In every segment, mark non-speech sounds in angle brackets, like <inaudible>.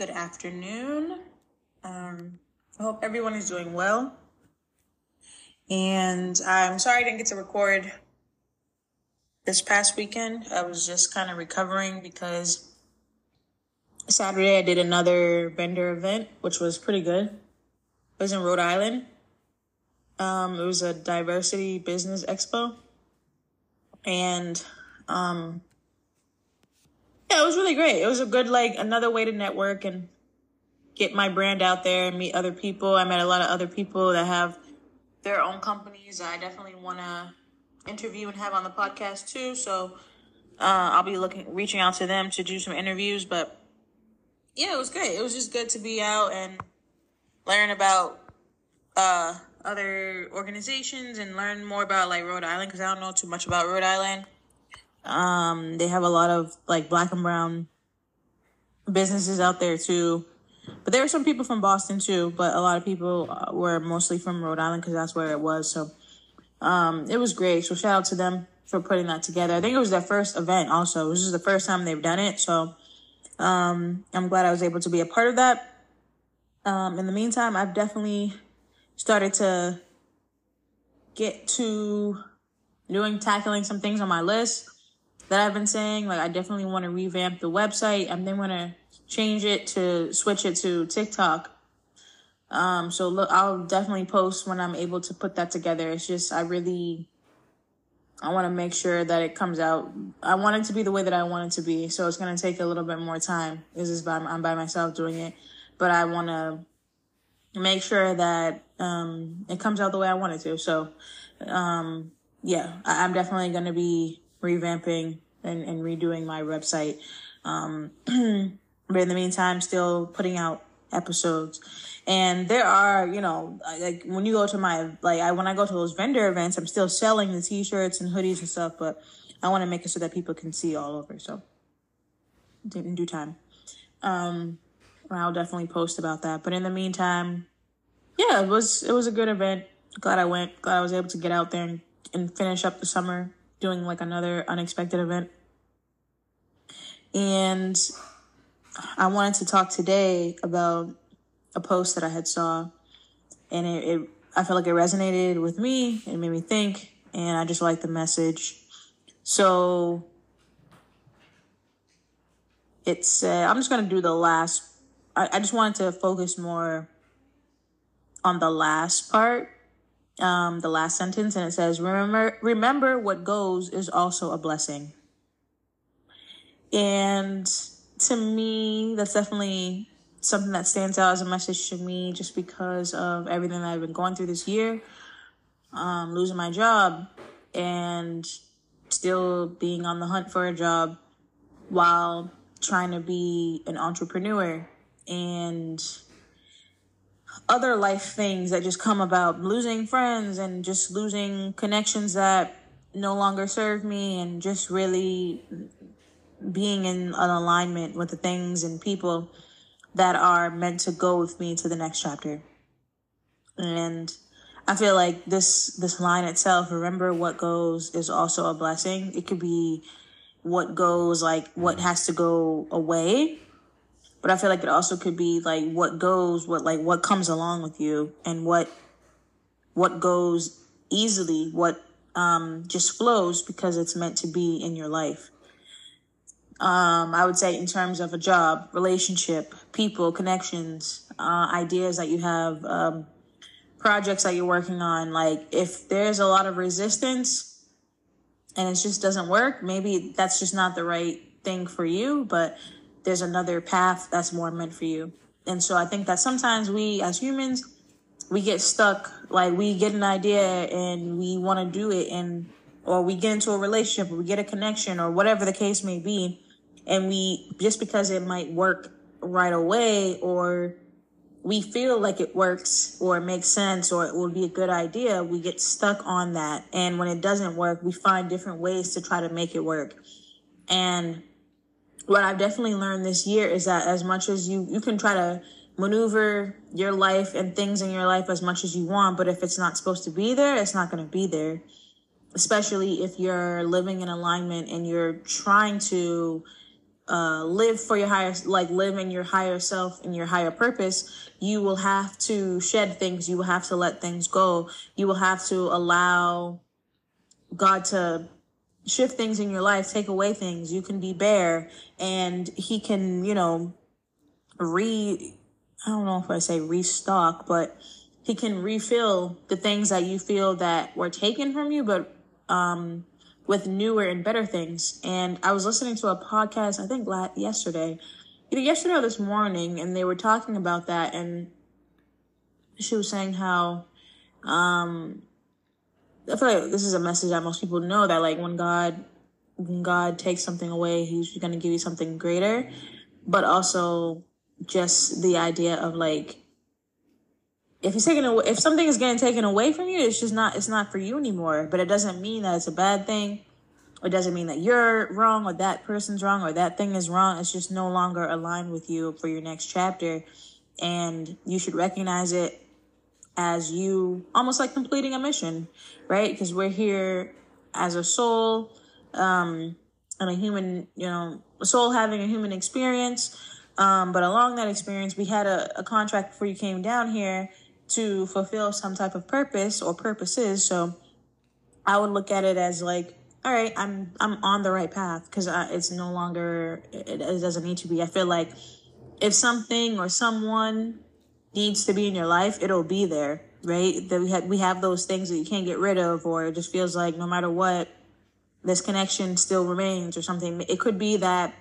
Good afternoon. Um, I hope everyone is doing well. And I'm sorry I didn't get to record this past weekend. I was just kind of recovering because Saturday I did another vendor event, which was pretty good. It was in Rhode Island. Um, it was a diversity business expo. And um, yeah, it was really great. It was a good, like, another way to network and get my brand out there and meet other people. I met a lot of other people that have their own companies. I definitely want to interview and have on the podcast too. So uh, I'll be looking, reaching out to them to do some interviews. But yeah, it was great. It was just good to be out and learn about uh, other organizations and learn more about like Rhode Island because I don't know too much about Rhode Island. Um, they have a lot of like black and brown businesses out there too. But there were some people from Boston too, but a lot of people uh, were mostly from Rhode Island because that's where it was. So um, it was great. So shout out to them for putting that together. I think it was their first event also. This is the first time they've done it. So um, I'm glad I was able to be a part of that. Um, in the meantime, I've definitely started to get to doing tackling some things on my list that I've been saying. Like I definitely want to revamp the website. I'm then going to change it to switch it to TikTok. Um, so look, I'll definitely post when I'm able to put that together. It's just, I really, I want to make sure that it comes out. I want it to be the way that I want it to be. So it's going to take a little bit more time. This is by, I'm by myself doing it, but I want to make sure that, um, it comes out the way I want it to. So, um, yeah, I, I'm definitely going to be revamping and, and redoing my website. Um, <clears throat> but in the meantime, still putting out episodes. And there are, you know, like when you go to my, like I, when I go to those vendor events, I'm still selling the t-shirts and hoodies and stuff, but I want to make it so that people can see all over. So in due time. Um, I'll definitely post about that. But in the meantime, yeah, it was, it was a good event. Glad I went. Glad I was able to get out there and, and finish up the summer doing like another unexpected event. And I wanted to talk today about a post that I had saw and it, it I felt like it resonated with me. It made me think and I just liked the message. So it's uh, I'm just gonna do the last I, I just wanted to focus more on the last part um, the last sentence, and it says, "Remember, remember what goes is also a blessing." And to me, that's definitely something that stands out as a message to me, just because of everything that I've been going through this year, um, losing my job, and still being on the hunt for a job while trying to be an entrepreneur and other life things that just come about losing friends and just losing connections that no longer serve me and just really being in an alignment with the things and people that are meant to go with me to the next chapter. And I feel like this this line itself, remember what goes is also a blessing. It could be what goes like what has to go away but I feel like it also could be like what goes, what like what comes along with you and what what goes easily, what um just flows because it's meant to be in your life. Um, I would say in terms of a job, relationship, people, connections, uh, ideas that you have, um, projects that you're working on. Like if there's a lot of resistance and it just doesn't work, maybe that's just not the right thing for you. But there's another path that's more meant for you. And so I think that sometimes we as humans, we get stuck, like we get an idea and we want to do it and, or we get into a relationship or we get a connection or whatever the case may be. And we, just because it might work right away or we feel like it works or it makes sense or it would be a good idea, we get stuck on that. And when it doesn't work, we find different ways to try to make it work. And what I've definitely learned this year is that as much as you, you can try to maneuver your life and things in your life as much as you want, but if it's not supposed to be there, it's not going to be there. Especially if you're living in alignment and you're trying to uh, live for your higher, like live in your higher self and your higher purpose, you will have to shed things. You will have to let things go. You will have to allow God to shift things in your life, take away things. You can be bare and he can, you know, re, I don't know if I say restock, but he can refill the things that you feel that were taken from you, but, um, with newer and better things. And I was listening to a podcast, I think last, yesterday, either yesterday or this morning, and they were talking about that. And she was saying how, um, I feel like this is a message that most people know that like when God, when God takes something away, He's going to give you something greater. But also just the idea of like, if he's taking away, if something is getting taken away from you, it's just not, it's not for you anymore. But it doesn't mean that it's a bad thing. It doesn't mean that you're wrong or that person's wrong or that thing is wrong. It's just no longer aligned with you for your next chapter. And you should recognize it as you almost like completing a mission, right? Because we're here as a soul, um, and a human, you know, a soul having a human experience. Um, but along that experience, we had a, a contract before you came down here to fulfill some type of purpose or purposes. So I would look at it as like, all right, I'm I'm on the right path because it's no longer it, it doesn't need to be. I feel like if something or someone needs to be in your life, it'll be there, right? That we have we have those things that you can't get rid of, or it just feels like no matter what, this connection still remains, or something. It could be that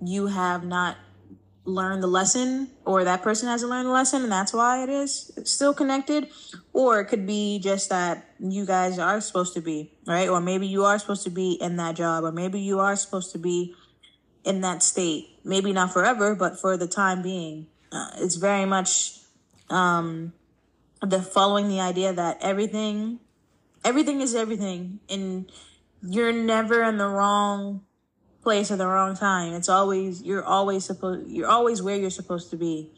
you have not learned the lesson or that person hasn't learned the lesson and that's why it is still connected or it could be just that you guys are supposed to be right or maybe you are supposed to be in that job or maybe you are supposed to be in that state maybe not forever but for the time being uh, it's very much um the following the idea that everything everything is everything and you're never in the wrong place at the wrong time. It's always you're always supposed you're always where you're supposed to be.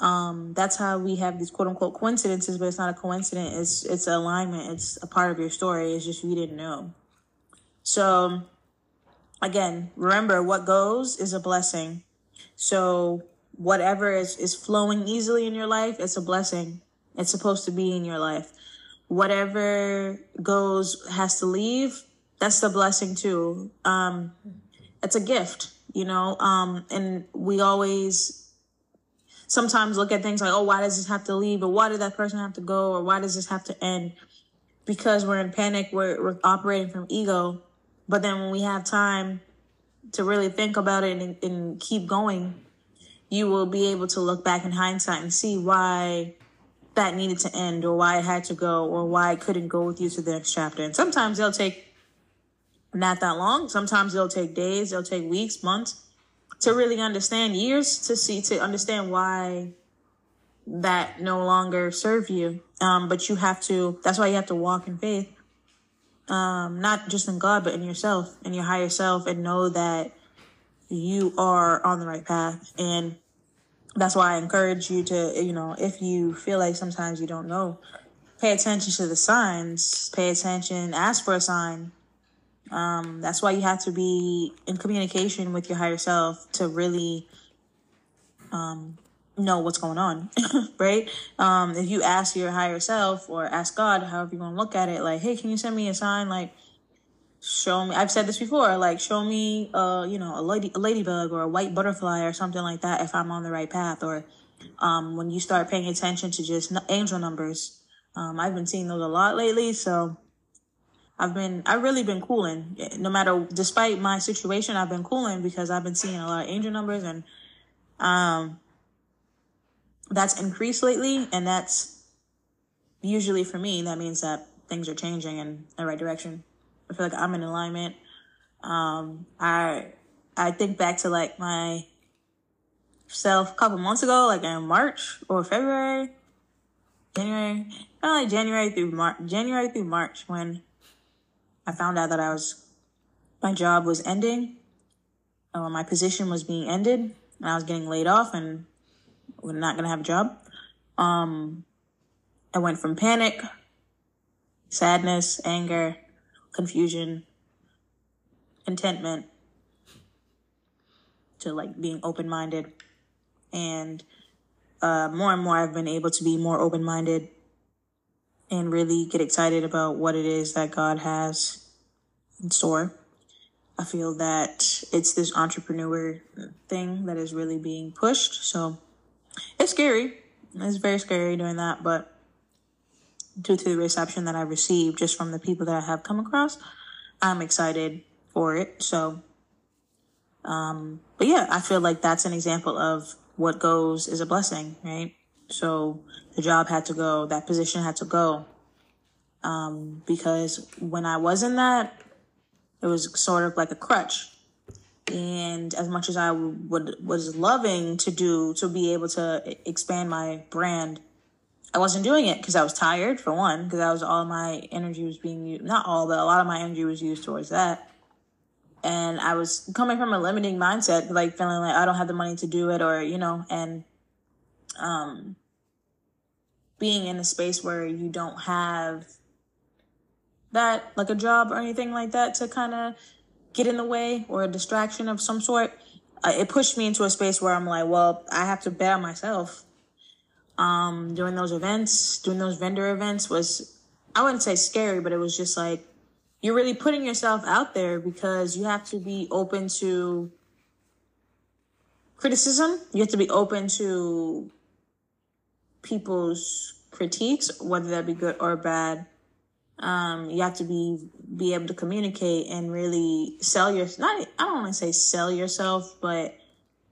Um, that's how we have these quote unquote coincidences, but it's not a coincidence. It's it's alignment. It's a part of your story. It's just you didn't know. So again, remember what goes is a blessing. So whatever is, is flowing easily in your life, it's a blessing. It's supposed to be in your life. Whatever goes has to leave, that's the blessing too. Um, it's a gift, you know. Um, and we always sometimes look at things like, oh, why does this have to leave, or why did that person have to go, or why does this have to end? Because we're in panic, we're, we're operating from ego. But then when we have time to really think about it and, and keep going, you will be able to look back in hindsight and see why that needed to end or why it had to go or why it couldn't go with you to the next chapter. And sometimes they'll take not that long. Sometimes it'll take days, it'll take weeks, months to really understand, years to see, to understand why that no longer serve you. Um, but you have to, that's why you have to walk in faith. Um, not just in God, but in yourself, in your higher self and know that you are on the right path. And that's why I encourage you to, you know, if you feel like sometimes you don't know, pay attention to the signs, pay attention, ask for a sign, um, that's why you have to be in communication with your higher self to really um, know what's going on, <laughs> right? Um, if you ask your higher self or ask God, however you want to look at it, like, hey, can you send me a sign? Like, show me. I've said this before. Like, show me, uh, you know, a lady, a ladybug or a white butterfly or something like that. If I'm on the right path, or um, when you start paying attention to just angel numbers. Um, I've been seeing those a lot lately, so I've been, I've really been cooling. No matter, despite my situation, I've been cooling because I've been seeing a lot of angel numbers and, um, that's increased lately. And that's usually for me, that means that things are changing in the right direction. I feel like I'm in alignment. Um, I, I think back to like my self a couple months ago, like in March or February, January, kind of like January through March, January through March when I found out that I was, my job was ending, my position was being ended, and I was getting laid off and we're not to have a job. Um, I went from panic, sadness, anger, confusion, contentment, to like being open minded. And uh, more and more, I've been able to be more open minded and really get excited about what it is that God has in store. I feel that it's this entrepreneur thing that is really being pushed. So it's scary. It's very scary doing that, but due to the reception that I received just from the people that I have come across, I'm excited for it. So, um, but yeah, I feel like that's an example of what goes is a blessing, right? So the job had to go, that position had to go. Um, because when I was in that, it was sort of like a crutch. And as much as I would was loving to do to be able to expand my brand, I wasn't doing it because I was tired for one, because that was all my energy was being used. Not all, but a lot of my energy was used towards that. And I was coming from a limiting mindset, like feeling like I don't have the money to do it, or you know, and um, being in a space where you don't have that, like a job or anything like that, to kind of get in the way or a distraction of some sort. Uh, it pushed me into a space where I'm like, well, I have to bet on myself. Um, doing those events, doing those vendor events was, I wouldn't say scary, but it was just like, you're really putting yourself out there because you have to be open to criticism. You have to be open to people's critiques, whether that be good or bad. Um, you have to be be able to communicate and really sell your not I don't want to say sell yourself, but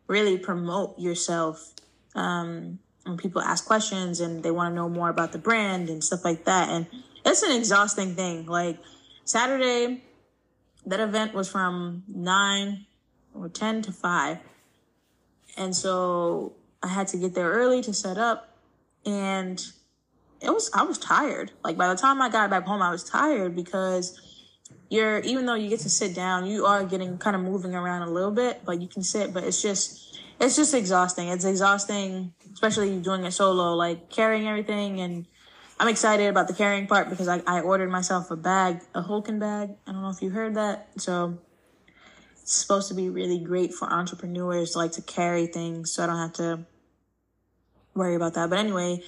really promote yourself. Um, when people ask questions and they want to know more about the brand and stuff like that, and it's an exhausting thing. Like Saturday, that event was from nine or ten to five, and so I had to get there early to set up, and it was I was tired. Like by the time I got back home, I was tired because you're even though you get to sit down, you are getting kind of moving around a little bit, but you can sit, but it's just it's just exhausting. It's exhausting, especially doing it solo, like carrying everything and I'm excited about the carrying part because I, I ordered myself a bag, a Hulken bag. I don't know if you heard that. So it's supposed to be really great for entrepreneurs like to carry things so I don't have to worry about that. But anyway,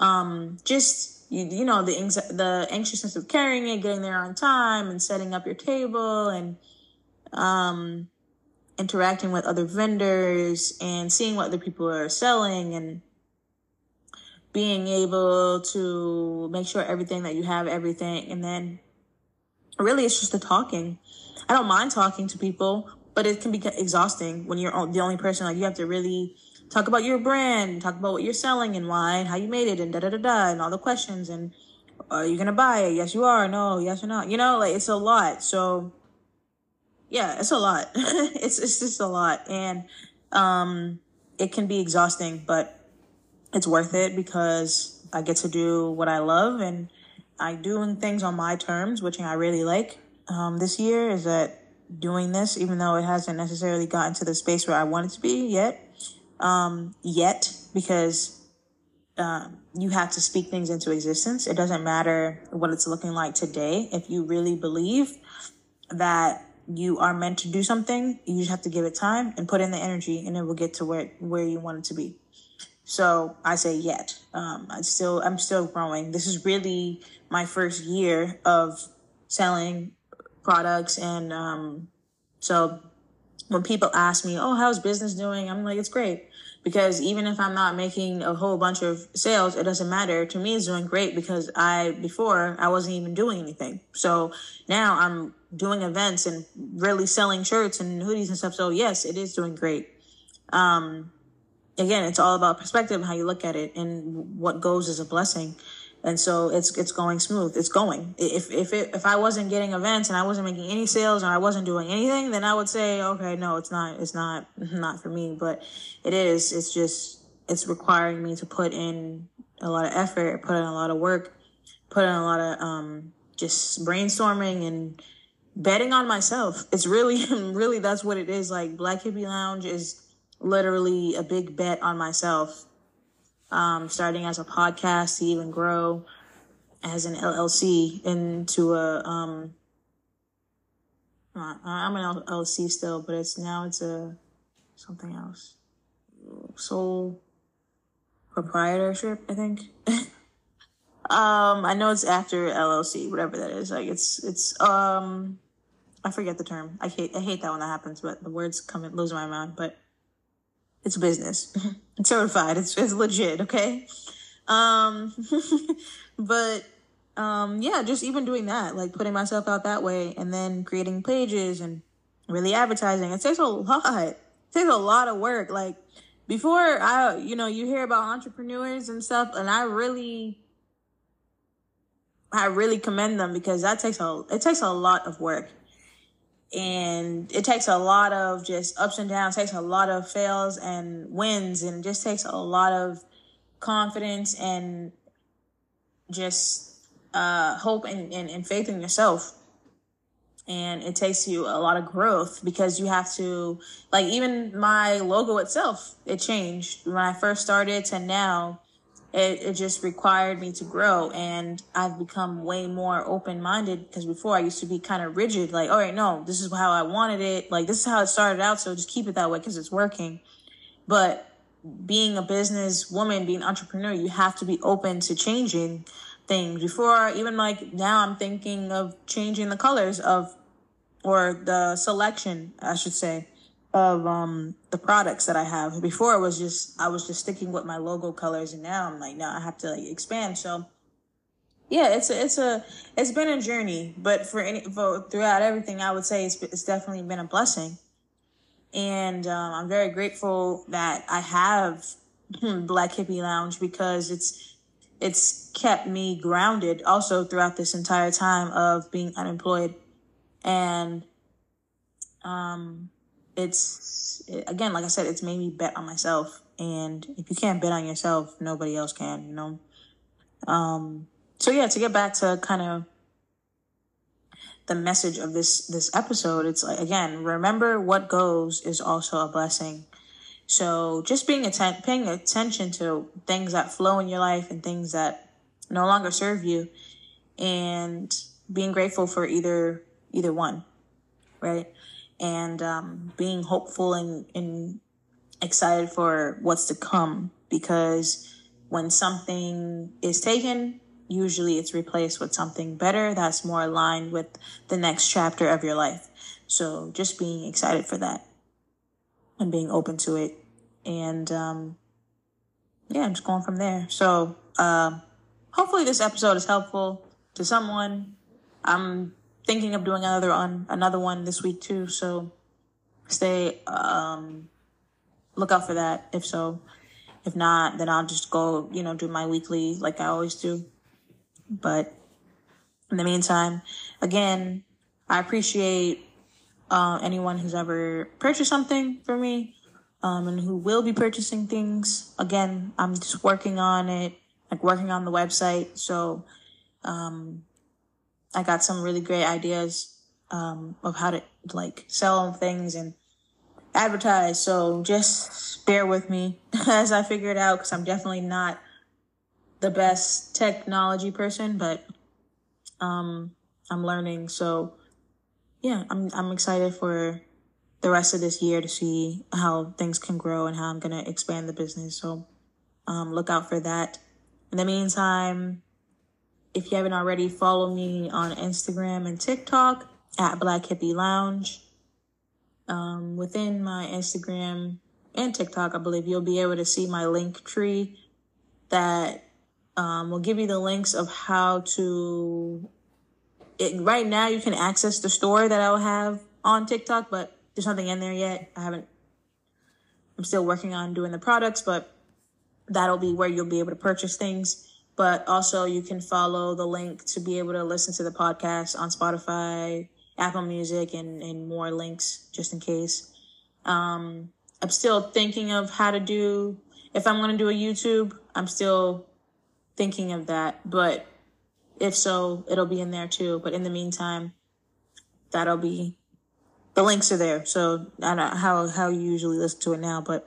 um, just you, you know the the anxiousness of carrying it, getting there on time, and setting up your table, and um, interacting with other vendors, and seeing what other people are selling, and being able to make sure everything that you have everything, and then really it's just the talking. I don't mind talking to people, but it can be exhausting when you're the only person. Like you have to really talk about your brand, talk about what you're selling and why and how you made it and da da da da and all the questions and are you gonna buy it? Yes, you are. No, yes or no. You know, like it's a lot. So yeah, it's a lot. <laughs> it's it's just a lot, and um, it can be exhausting, but it's worth it because I get to do what I love and I doing things on my terms, which I really like. Um, this year is that doing this, even though it hasn't necessarily gotten to the space where I want it to be yet um, yet because um, you have to speak things into existence. It doesn't matter what it's looking like today. If you really believe that you are meant to do something, you just have to give it time and put in the energy, and it will get to where where you want it to be. So I say yet. Um, I still I'm still growing. This is really my first year of selling products, and um, so when people ask me, "Oh, how's business doing?" I'm like, "It's great." Because even if I'm not making a whole bunch of sales, it doesn't matter. To me, it's doing great because I, before, I wasn't even doing anything. So now I'm doing events and really selling shirts and hoodies and stuff. So yes, it is doing great. Um, again, it's all about perspective how you look at it and what goes is a blessing and so it's it's going smooth. It's going. If if it, if I wasn't getting events and I wasn't making any sales and I wasn't doing anything, then I would say, okay, no, it's not. It's not <laughs> not for me. But it is. It's just it's requiring me to put in a lot of effort, put in a lot of work, put in a lot of um just brainstorming and betting on myself. It's really <laughs> really that's what it is. Like Black Hippie Lounge is literally a big bet on myself um, starting as a podcast to even grow as an LLC into a, um, uh, I'm an LLC still, but it's now it's a something else. Sole proprietorship, I think. <laughs> um, I know it's after LLC, whatever that is. Like it's it's um, I forget the term. I hate I hate that when that happens, but the words come lose my mind. But it's business. <laughs> it's certified. It's it's legit. Okay. Um, <laughs> but um, yeah, just even doing that, like putting myself out that way, and then creating pages and really advertising. It takes a lot. It takes a lot of work. Like before, I you know you hear about entrepreneurs and stuff, and I really. I really commend them because that takes a it takes a lot of work and it takes a lot of just ups and downs takes a lot of fails and wins and just takes a lot of confidence and just uh, hope and, and, and faith in yourself. And it takes you a lot of growth because you have to like even my logo itself it changed. When i first started to now it, it just required me to grow and i've become way more open-minded because before i used to be kind of rigid like all right no this is how i wanted it like this is how it started out so just keep it that way because it's working. But being a business woman being an entrepreneur you have to be open to changing things. Before even like now i'm thinking of changing the colors of or the selection i should say of um the products that i have. Before it was just i was just sticking with my logo colors and now i'm like no i have to like expand. So yeah it's a it's a it's been a journey. But for any for throughout everything i would say it's, it's definitely been a blessing. And um, i'm very grateful that i have <laughs> black hippie lounge because it's it's kept me grounded also throughout this entire time of being unemployed. And um it's again like i said it's made me bet on myself. And if you can't bet on yourself nobody else can you know? Um so yeah to get back to kind of the message of this this episode it's like again remember what goes is also a blessing. So just being atten- paying attention to things that flow in your life and things that no longer serve you and being grateful for either either one right and um, being hopeful and, and excited for what's to come because when something is taken usually it's replaced with something better that's more aligned with the next chapter of your life. So just being excited for that and being open to it. And um, yeah i'm just going from there. So uh, hopefully this episode is helpful to someone. I'm thinking of doing another on another one this week too. So stay um look out for that if so. If not, then I'll just go, you know, do my weekly like I always do. But in the meantime, again, I appreciate uh, anyone who's ever purchased something for me um, and who will be purchasing things. Again, I'm just working on it, like working on the website. So um, I got some really great ideas um, of how to like sell things and advertise. So just bear with me <laughs> as I figure it out because I'm definitely not the best technology person, but um, I'm learning. So yeah, I'm I'm excited for the rest of this year to see how things can grow and how I'm gonna expand the business. So um, look out for that. In the meantime, if you haven't already, follow me on Instagram and TikTok at Black Hippie Lounge. Um, within my Instagram and TikTok, I believe you'll be able to see my link tree that um, will give you the links of how to. It, right now, you can access the store that I'll have on TikTok, but there's nothing in there yet. I haven't. I'm still working on doing the products, but that'll be where you'll be able to purchase things but also you can follow the link to be able to listen to the podcast on Spotify, Apple Music, and, and more links just in case. Um, I'm still thinking of how to do, if I'm going to do a YouTube, I'm still thinking of that. But if so, it'll be in there too. But in the meantime, that'll be, the links are there. So I don't know how, how you usually listen to it now, but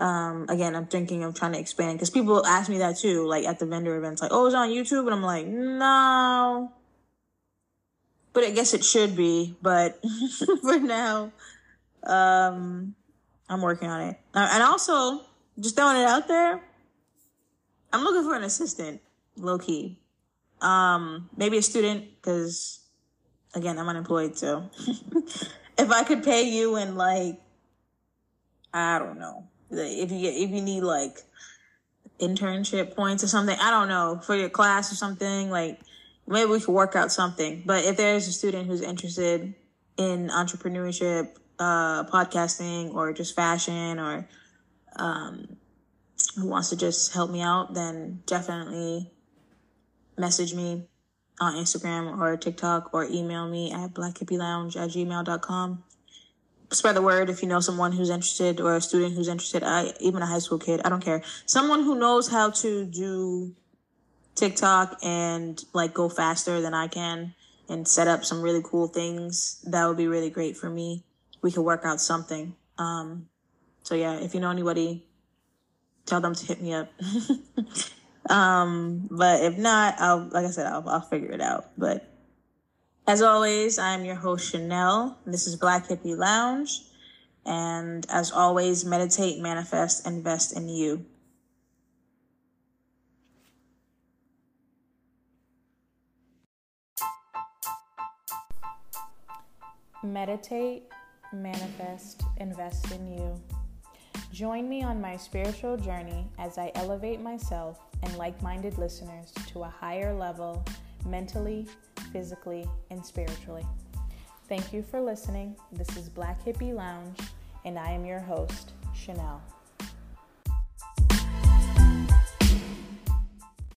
um, again, I'm thinking of trying to expand because people ask me that too, like at the vendor events, like, oh, it's on YouTube. And I'm like, no. But I guess it should be. But <laughs> for now, um, I'm working on it. Uh, and also, just throwing it out there, I'm looking for an assistant, low key. Um, maybe a student, because again, I'm unemployed. So <laughs> if I could pay you in like, I don't know, if you if you need like internship points or something, I don't know, for your class or something, like maybe we could work out something. But if there's a student who's interested in entrepreneurship, uh, podcasting, or just fashion, or um, who wants to just help me out, then definitely message me on Instagram or TikTok or email me at blackhippielounge at gmail.com. Spread the word if you know someone who's interested or a student who's interested, I, even a high school kid, I don't care. Someone who knows how to do TikTok and like go faster than I can and set up some really cool things, that would be really great for me. We could work out something. Um, so yeah, if you know anybody, tell them to hit me up. <laughs> Um, but if not, I'll, like I said, I'll, I'll figure it out. But as always, I'm your host, Chanel. This is Black Hippie Lounge. And as always, meditate, manifest, invest in you. Meditate, manifest, invest in you. Join me on my spiritual journey as I elevate myself and like minded listeners to a higher level mentally, physically, and spiritually. Thank you for listening. This is Black Hippie Lounge, and I am your host, Chanel.